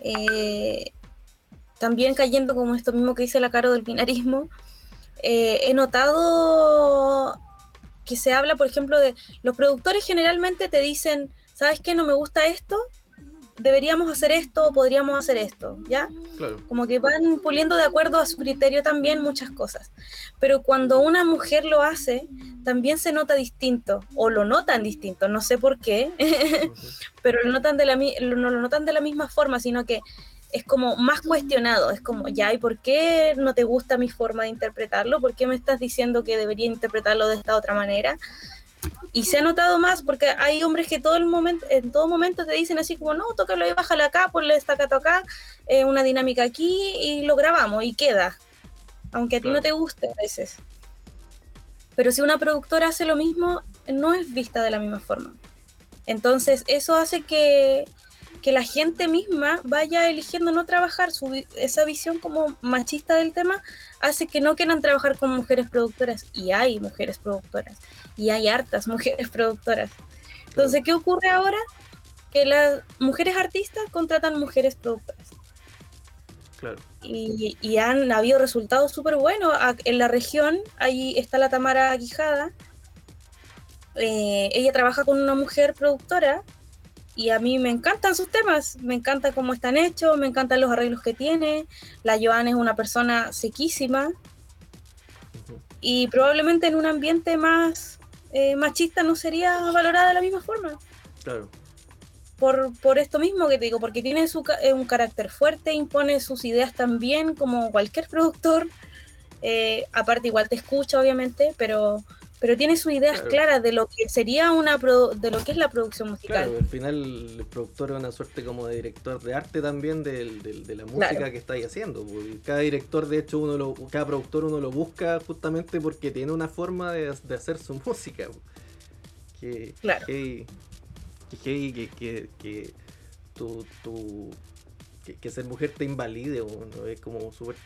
eh, también cayendo como esto mismo que dice la Caro del binarismo, eh, he notado que se habla, por ejemplo, de los productores generalmente te dicen, ¿sabes qué? No me gusta esto, deberíamos hacer esto o podríamos hacer esto, ¿ya? Como que van puliendo de acuerdo a su criterio también muchas cosas. Pero cuando una mujer lo hace, también se nota distinto, o lo notan distinto, no sé por qué, pero lo notan de la, no lo notan de la misma forma, sino que es como más cuestionado, es como, ya, ¿y por qué no te gusta mi forma de interpretarlo? ¿Por qué me estás diciendo que debería interpretarlo de esta otra manera? Y se ha notado más porque hay hombres que todo el momento, en todo momento te dicen así como, no, tócalo y bájalo acá, ponle estacato acá, eh, una dinámica aquí y lo grabamos y queda. Aunque a ti no te guste a veces. Pero si una productora hace lo mismo, no es vista de la misma forma. Entonces eso hace que, que la gente misma vaya eligiendo no trabajar, su, esa visión como machista del tema hace que no quieran trabajar con mujeres productoras. Y hay mujeres productoras y hay hartas mujeres productoras. Entonces, ¿qué ocurre ahora? Que las mujeres artistas contratan mujeres productoras. Claro. Y, y han habido resultados súper buenos. En la región, ahí está la Tamara Quijada. Eh, ella trabaja con una mujer productora y a mí me encantan sus temas, me encanta cómo están hechos, me encantan los arreglos que tiene. La Joana es una persona sequísima y probablemente en un ambiente más eh, machista no sería valorada de la misma forma. Claro. Por, por esto mismo que te digo, porque tiene su, eh, un carácter fuerte, impone sus ideas también como cualquier productor. Eh, aparte igual te escucha obviamente, pero pero tiene sus ideas claras de lo que sería una de lo que es la producción musical. Claro, al final el productor es una suerte como de director de arte también de, la música que estáis haciendo. Cada director, de hecho, uno lo, cada productor uno lo busca justamente porque tiene una forma de, hacer su música. Que, claro. que, que, que, que, tu, tu, que, ser mujer te invalide, ¿no? es como súper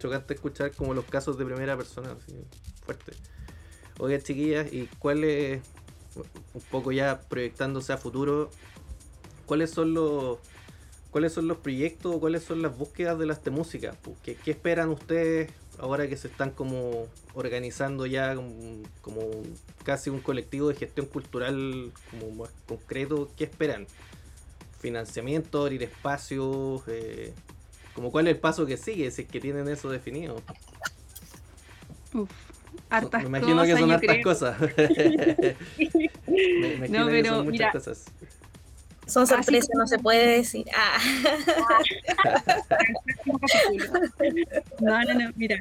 chocante escuchar como los casos de primera persona, así, fuerte. Oiga, chiquillas, ¿y cuál es, un poco ya proyectándose a futuro, cuáles son los cuáles son los proyectos o cuáles son las búsquedas de las de música? Pues, ¿Qué, ¿Qué, esperan ustedes ahora que se están como organizando ya como, casi un colectivo de gestión cultural como más concreto? ¿Qué esperan? ¿Financiamiento, abrir espacios? Eh, como ¿Cuál es el paso que sigue si es que tienen eso definido? Uf, me imagino que son hartas cosas. me, no, pero son muchas cosas. Son sorpresas, no se puede decir. Ah. No, no, no, mira,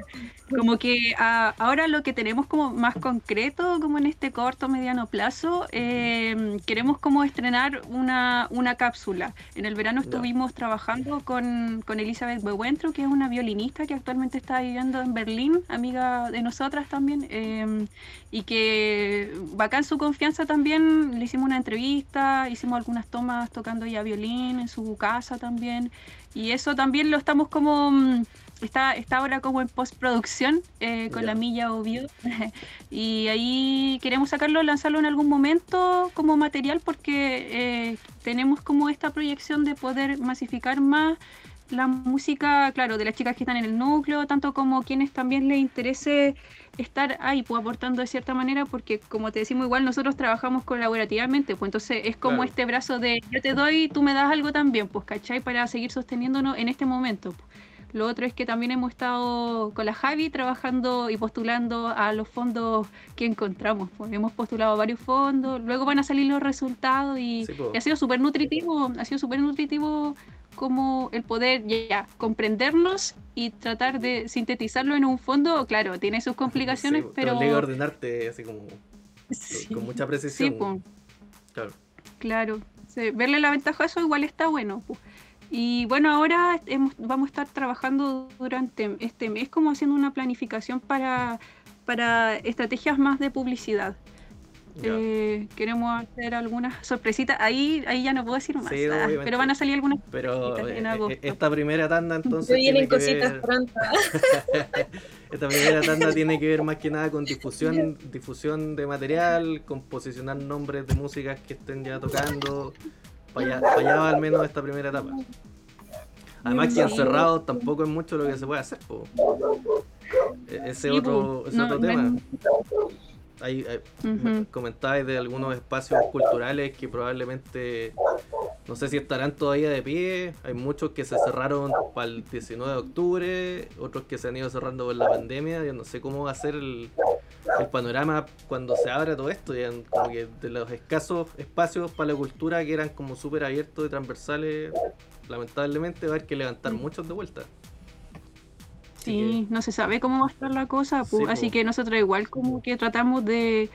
como que ah, ahora lo que tenemos como más concreto, como en este corto, mediano plazo, eh, queremos como estrenar una, una cápsula. En el verano estuvimos trabajando con, con Elizabeth Bewentro, que es una violinista que actualmente está viviendo en Berlín, amiga de nosotras también, eh, y que bacán su confianza también, le hicimos una entrevista, hicimos algunas tomas tocando ya violín en su casa también, y eso también lo estamos como mm, está, está ahora como en postproducción eh, con la milla obvio. Y ahí queremos sacarlo, lanzarlo en algún momento como material porque eh, tenemos como esta proyección de poder masificar más la música, claro, de las chicas que están en el núcleo, tanto como quienes también les interese estar ahí, pues aportando de cierta manera, porque como te decimos, igual nosotros trabajamos colaborativamente, pues entonces es como este brazo de yo te doy, tú me das algo también, pues, ¿cachai? Para seguir sosteniéndonos en este momento. Pues. Lo otro es que también hemos estado con la Javi trabajando y postulando a los fondos que encontramos. Pues hemos postulado varios fondos, luego van a salir los resultados y, ha sido súper nutritivo, ha sido súper nutritivo como el poder ya comprendernos y tratar de sintetizarlo en un fondo, claro, tiene sus complicaciones, pero... Te ordenarte así como con mucha precisión. Sí, claro. Claro, verle la ventaja a eso igual está bueno. Y bueno, ahora vamos a estar trabajando durante este mes como haciendo una planificación para, para estrategias más de publicidad. Eh, queremos hacer algunas sorpresitas. Ahí, ahí ya no puedo decir más. Ah, pero van a salir algunas. Pero en eh, esta primera tanda entonces. vienen cositas pronto. esta primera tanda tiene que ver más que nada con difusión, difusión de material, con posicionar nombres de músicas que estén ya tocando. Para allá, al menos esta primera etapa. Además que encerrado tampoco es mucho lo que se puede hacer. E-, ese otro, ese otro tema. Hay, comentáis de algunos espacios culturales que probablemente no sé si estarán todavía de pie. Hay muchos que se cerraron para el 19 de octubre, otros que se han ido cerrando por la pandemia. Yo no sé cómo va a ser el, panorama cuando se abra todo esto. Ya, como que de los escasos espacios para la cultura que eran como súper abiertos y transversales, lamentablemente va a haber que levantar muchos de vuelta. Sí, no se sabe cómo va a estar la cosa, así que nosotros igual como que tratamos de,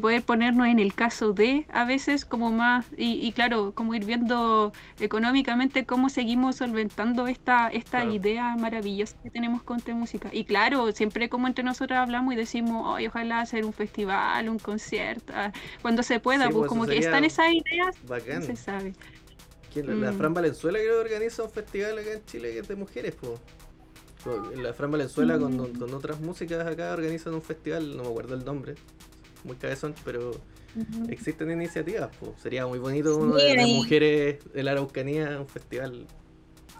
poder ponernos en el caso de a veces como más, y, claro, como ir viendo económicamente cómo seguimos solventando esta, esta idea maravillosa que tenemos con Te Música. Y claro, siempre como entre nosotros hablamos y decimos, ojalá hacer un festival, un concierto, ah, cuando se pueda, pues, pues como que están esas ideas, no se sabe. La, mm. Fran Valenzuela creo que organiza un festival acá en Chile que es de mujeres, pues. La Fran Valenzuela con, otras músicas acá organizan un festival, no me acuerdo el nombre, muy cabezón, pero existen iniciativas. Sería muy bonito uno de, mujeres de la Araucanía, un festival.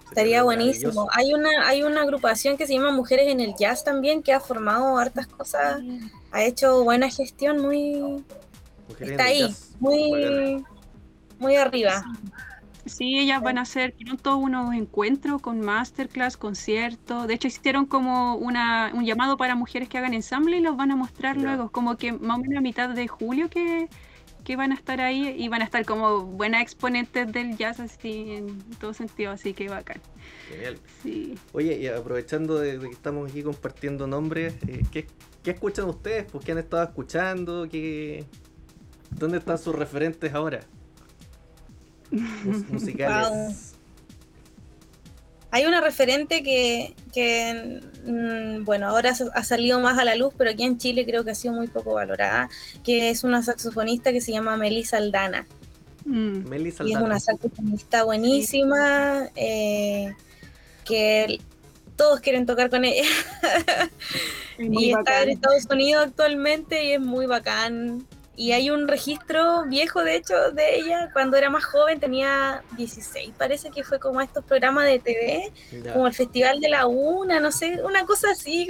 Estaría buenísimo. Hay una, hay una agrupación que se llama Mujeres en el Jazz también, que ha formado hartas cosas, ha hecho buena gestión, muy... está ahí, muy, muy arriba. Sí, ellas van a hacer pronto unos encuentros con masterclass, conciertos. De hecho, hicieron como una, un llamado para mujeres que hagan ensamble y los van a mostrar luego, como que más o menos a mitad de julio que, van a estar ahí y van a estar como buenas exponentes del jazz así en todo sentido, así que bacán. Genial. Oye, y aprovechando de, que estamos aquí compartiendo nombres, eh, ¿qué, escuchan ustedes? ¿Por qué han estado escuchando? ¿Qué, ¿Dónde están sus referentes ahora? Musicales. Hay una referente que, mm, bueno, ahora ha salido más a la luz, pero aquí en Chile creo que ha sido muy poco valorada, que es una saxofonista que se llama Melissa Aldana. Mm. es una saxofonista buenísima, eh, que todos quieren tocar con ella. y está en Estados Unidos actualmente y es muy bacán. Y hay un registro viejo, de hecho, de ella cuando era más joven, tenía 16, parece que fue como estos programas de TV, como el Festival de la Una, no sé, una cosa así,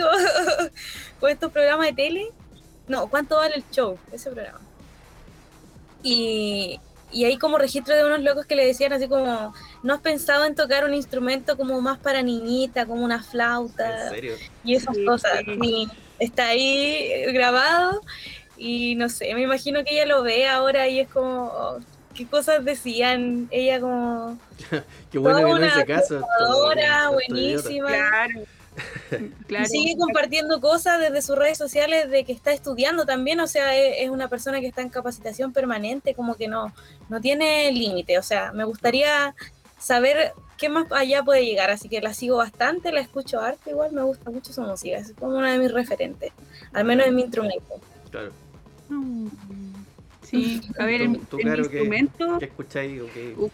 con estos programas de tele. No, ¿cuánto vale el show? Ese programa. Y, y hay como registro de unos locos que le decían así como, ¿no has pensado en tocar un instrumento como más para niñita, como una flauta? ¿En serio? Y esas cosas. Y está ahí grabado y no sé, me imagino que ella lo ve ahora y es como, oh, qué cosas decían. Ella como Qué bueno Toda que no una hice caso. buenísima. Claro. claro. Y sigue compartiendo cosas desde sus redes sociales de que está estudiando también, o sea, es, es una persona que está en capacitación permanente, como que no, no tiene límite, o sea, me gustaría saber qué más allá puede llegar, así que la sigo bastante, la escucho arte, igual me gusta mucho su música, es como una de mis referentes, al menos en mi instrumento. Claro. Sí, a ver, en, tú, en mi Caro, ¿qué- instrumento, ¿Qué escucháis? Uh,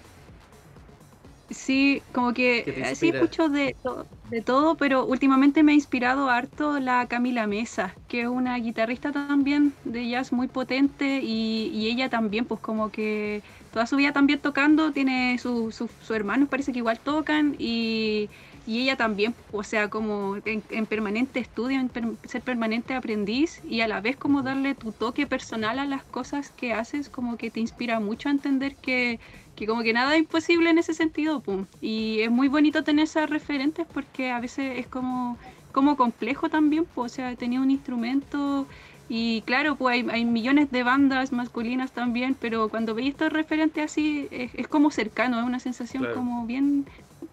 sí, como ¿Qué te que eh, sí escucho de, to- de todo, pero últimamente me ha inspirado harto la Camila Mesa, que es una guitarrista también de jazz muy potente y, y ella también, pues como que toda su vida también tocando, tiene sus su, su hermanos, parece que igual tocan y, y ella también, o sea, como en, en permanente estudio, en per- ser permanente aprendiz y a la vez como darle tu toque personal a las cosas que haces, como que te inspira mucho a entender que, que como que nada es imposible en ese sentido, pum. Y es muy bonito tener esas referentes porque a veces es como, como complejo también, pues, o sea, tenía un instrumento y claro, pues hay, hay millones de bandas masculinas también, pero cuando veis estos referentes así, es, es como cercano, es una sensación Claro. como bien...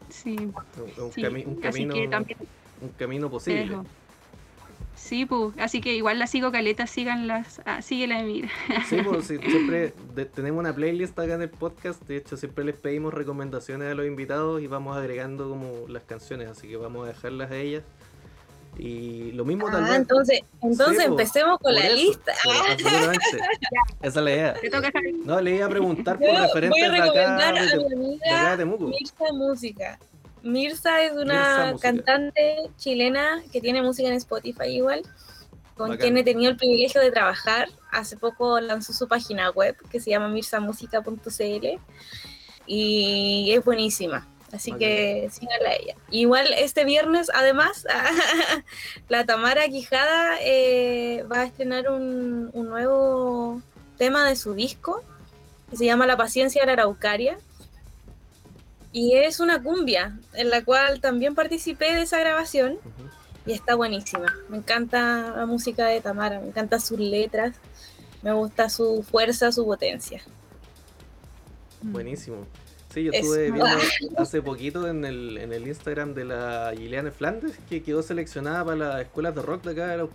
Sí, Un, un sí. cami- un así camino, también un camino posible. eso. Sí, pues, así que igual la sigo caleta, síganlas, ah, síguela mira. Sí, pues sí, siempre de- tenemos una playlist acá en el podcast. De hecho, siempre les pedimos recomendaciones a los invitados y vamos agregando como las canciones. Así que vamos a dejarlas a ellas. Y lo mismo tal Ah, vez. entonces, entonces Sí, empecemos con la eso, lista. absolutamente. Esa es la idea. Te toca Javi. No, le iba a preguntar por referentes voy a de acá, de, a mi de acá de amiga Temuco. Mirza Música. Mirza es una cantante chilena que tiene música en Spotify igual, con Bacán. quien he tenido el privilegio de trabajar. Hace poco lanzó su página web que se llama mirzamusica.cl y es buenísima. Así que síganla a ella. Igual este viernes, además, la Tamara Quijada eh, va a estrenar un, un nuevo tema de su disco que se llama La paciencia de la araucaria. Y es una cumbia en la cual también participé de esa grabación y está buenísima. Me encanta la música de Tamara, me encantan sus letras, me gusta su fuerza, su potencia. Buenísimo. Sí, yo estuve viendo hace poquito en el, en el Instagram de la Gilliane Flandes que quedó seleccionada para las escuelas de rock de acá de la.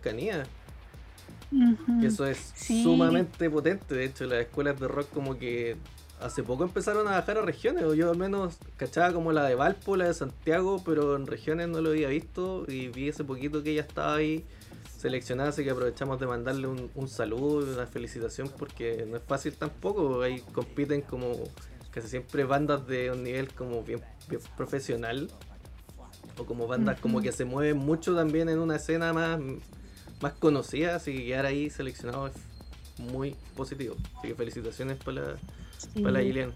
Que eso es Sí. sumamente potente. De hecho, las escuelas de rock como que hace poco empezaron a bajar a regiones. O yo al menos cachaba como la de Valpo, la de Santiago, pero en regiones no lo había visto. Y vi hace poquito que ella estaba ahí seleccionada, así que aprovechamos de mandarle un, un saludo y una felicitación porque no es fácil tampoco. Ahí compiten como casi siempre bandas de un nivel como bien, bien profesional. O como bandas como que se mueven mucho también en una escena más, más conocida, así que quedar ahí seleccionado es muy positivo. Así que felicitaciones para la, para Sí. Gillian.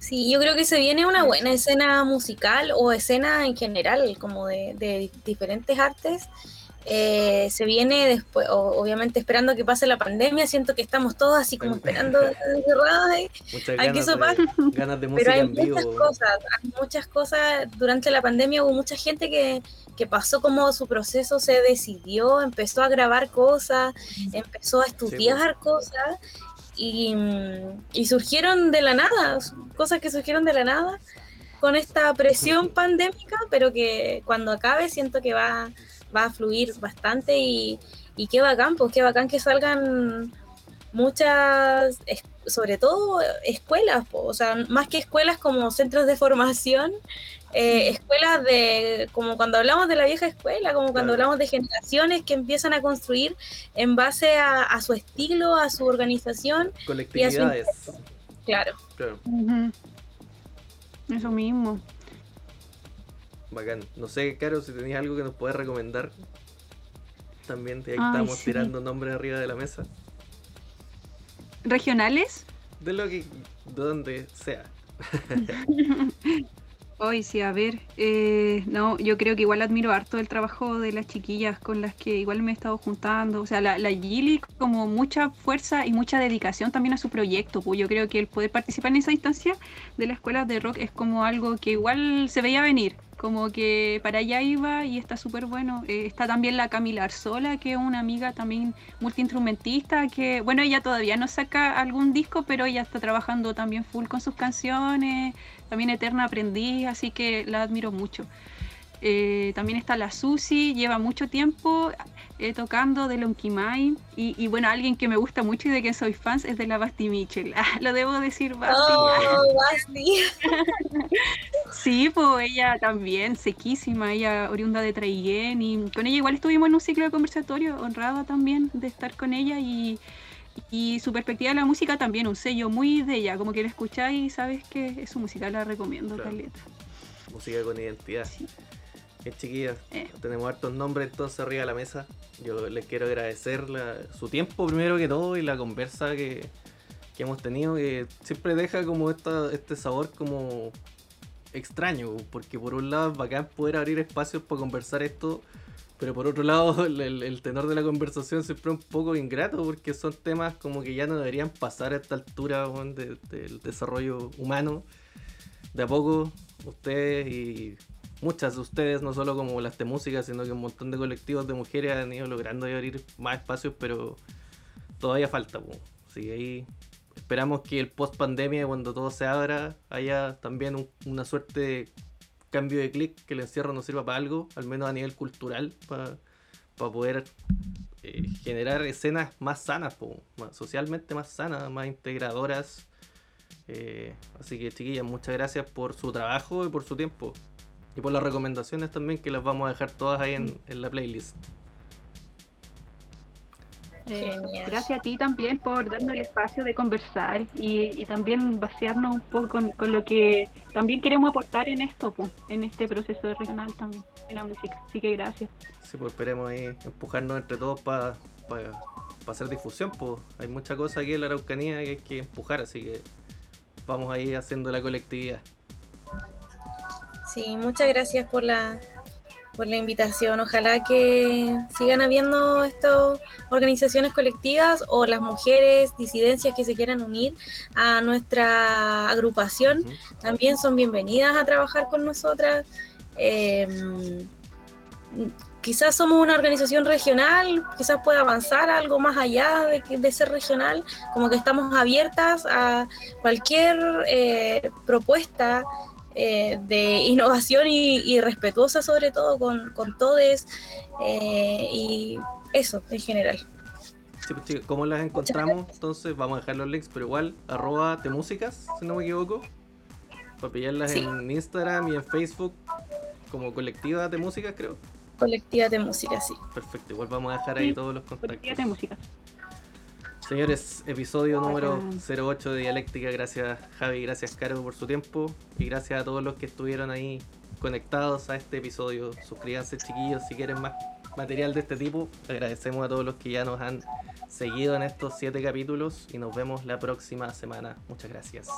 Sí, yo creo que se viene una buena escena musical o escena en general, como de, de diferentes artes. Eh, se viene después, o- obviamente esperando que pase la pandemia, siento que estamos todos así como esperando encerrados que eso de, pase. ganas de Pero hay en vivo. muchas cosas, hay muchas cosas. Durante la pandemia hubo mucha gente que, que pasó como su proceso, se decidió, empezó a grabar cosas, empezó a estudiar cosas y, y surgieron de la nada, cosas que surgieron de la nada con esta presión pandémica, pero que cuando acabe siento que va, va a fluir bastante y, y qué bacán, pues qué bacán que salgan muchas, sobre todo escuelas, po, o sea, más que escuelas como centros de formación, eh, escuelas de, como cuando hablamos de la vieja escuela, como cuando Claro. hablamos de generaciones que empiezan a construir en base a, a su estilo, a su organización, Colectividades. claro. Claro. Eso mismo. Bacán. No sé, Caro, si tenías algo que nos puedes recomendar. También de ahí Ay, estamos sí. tirando nombres arriba de la mesa. ¿Regionales? De lo que. de donde sea. Hoy sí, a ver, eh, no, yo creo que igual admiro harto el trabajo de las chiquillas con las que igual me he estado juntando, o sea, la, la Gili como mucha fuerza y mucha dedicación también a su proyecto, pues yo creo que el poder participar en esa instancia de la escuela de rock es como algo que igual se veía venir, Como que para allá iba y está súper bueno. Eh, está también la Camila Arzola, que es una amiga también multiinstrumentista, que bueno, ella todavía no saca algún disco, pero ella está trabajando también full con sus canciones, también Eterna Aprendiz, así que la admiro mucho. Eh, también está la Susi, lleva mucho tiempo eh, tocando de Lonkimai. Y, y, bueno, alguien que me gusta mucho y de quien soy fan es de la Basti Mitchell. Ah, lo debo decir, Basti. Oh, Basti. sí, pues ella también, sequísima, ella oriunda de Traiguén. Y con ella igual estuvimos en un ciclo de conversatorio, honrada también de estar con ella. Y, y su perspectiva de la música también, un sello muy de ella, como que la escucháis y sabes que es su música, la recomiendo, Claro. Caleta. Música con identidad. Sí. Bien, chiquillas, Eh. tenemos hartos nombres entonces arriba de la mesa. Yo les quiero agradecer la- su tiempo primero que todo y la conversa que, que hemos tenido, que siempre deja como esta, este sabor como extraño, porque por un lado es bacán poder abrir espacios para conversar esto, pero por otro lado el, el- el tenor de la conversación siempre es un poco ingrato, porque son temas como que ya no deberían pasar a esta altura de- del desarrollo humano. De a poco, ustedes y muchas de ustedes, no solo como las de música, sino que un montón de colectivos de mujeres han ido logrando abrir más espacios, pero todavía falta. po. Así que ahí esperamos que el post pandemia, cuando todo se abra, haya también un- una suerte de cambio de clic, que el encierro nos sirva para algo, al menos a nivel cultural, para poder eh, generar escenas más sanas, po, más- socialmente más sanas, más integradoras. Eh, así que chiquillas, muchas gracias por su trabajo y por su tiempo. Y por las recomendaciones también que las vamos a dejar todas ahí en, en la playlist. Eh, gracias a ti también por darnos el espacio de conversar y, y también vaciarnos un poco con, con lo que también queremos aportar en esto, po, en este proceso regional también, en la música. Así que gracias. Sí, pues esperemos ahí empujarnos entre todos para hacer difusión. Pues hay mucha cosa aquí en la Araucanía que hay que empujar, así que vamos ahí haciendo la colectividad. Sí, muchas gracias por la, por la invitación. Ojalá que sigan habiendo estas organizaciones colectivas o las mujeres disidencias que se quieran unir a nuestra agrupación. También son bienvenidas a trabajar con nosotras. Eh, quizás somos una organización regional, quizás pueda avanzar algo más allá de, de ser regional, como que estamos abiertas a cualquier eh, propuesta eh, de innovación y, y respetuosa sobre todo con, con todos y eso en general. Sí, pues chicos, ¿cómo las encontramos? Entonces vamos a dejar los links, pero igual, arroba temúsicas, si no me equivoco. Para pillarlas Sí. en Instagram y en Facebook como colectiva de músicas, creo. Colectiva de música, sí. Perfecto, igual vamos a dejar ahí Sí, todos los Colectiva contactos. de música. Señores, episodio número Bacán. 08 de Dialéctica. Gracias Javi, gracias Caro por su tiempo y gracias a todos los que estuvieron ahí conectados a este episodio. Suscríbanse chiquillos si quieren más material de este tipo. Agradecemos a todos los que ya nos han seguido en estos 7 capítulos y nos vemos la próxima semana. Muchas gracias.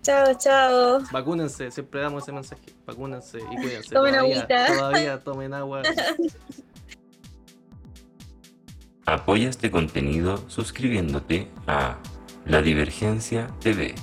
Chao, chao. Vacúnense, siempre damos ese mensaje. Vacúnense y cuídense. Tomen todavía, agüita. todavía tomen agua. Apoya este contenido suscribiéndote a La Divergencia TV.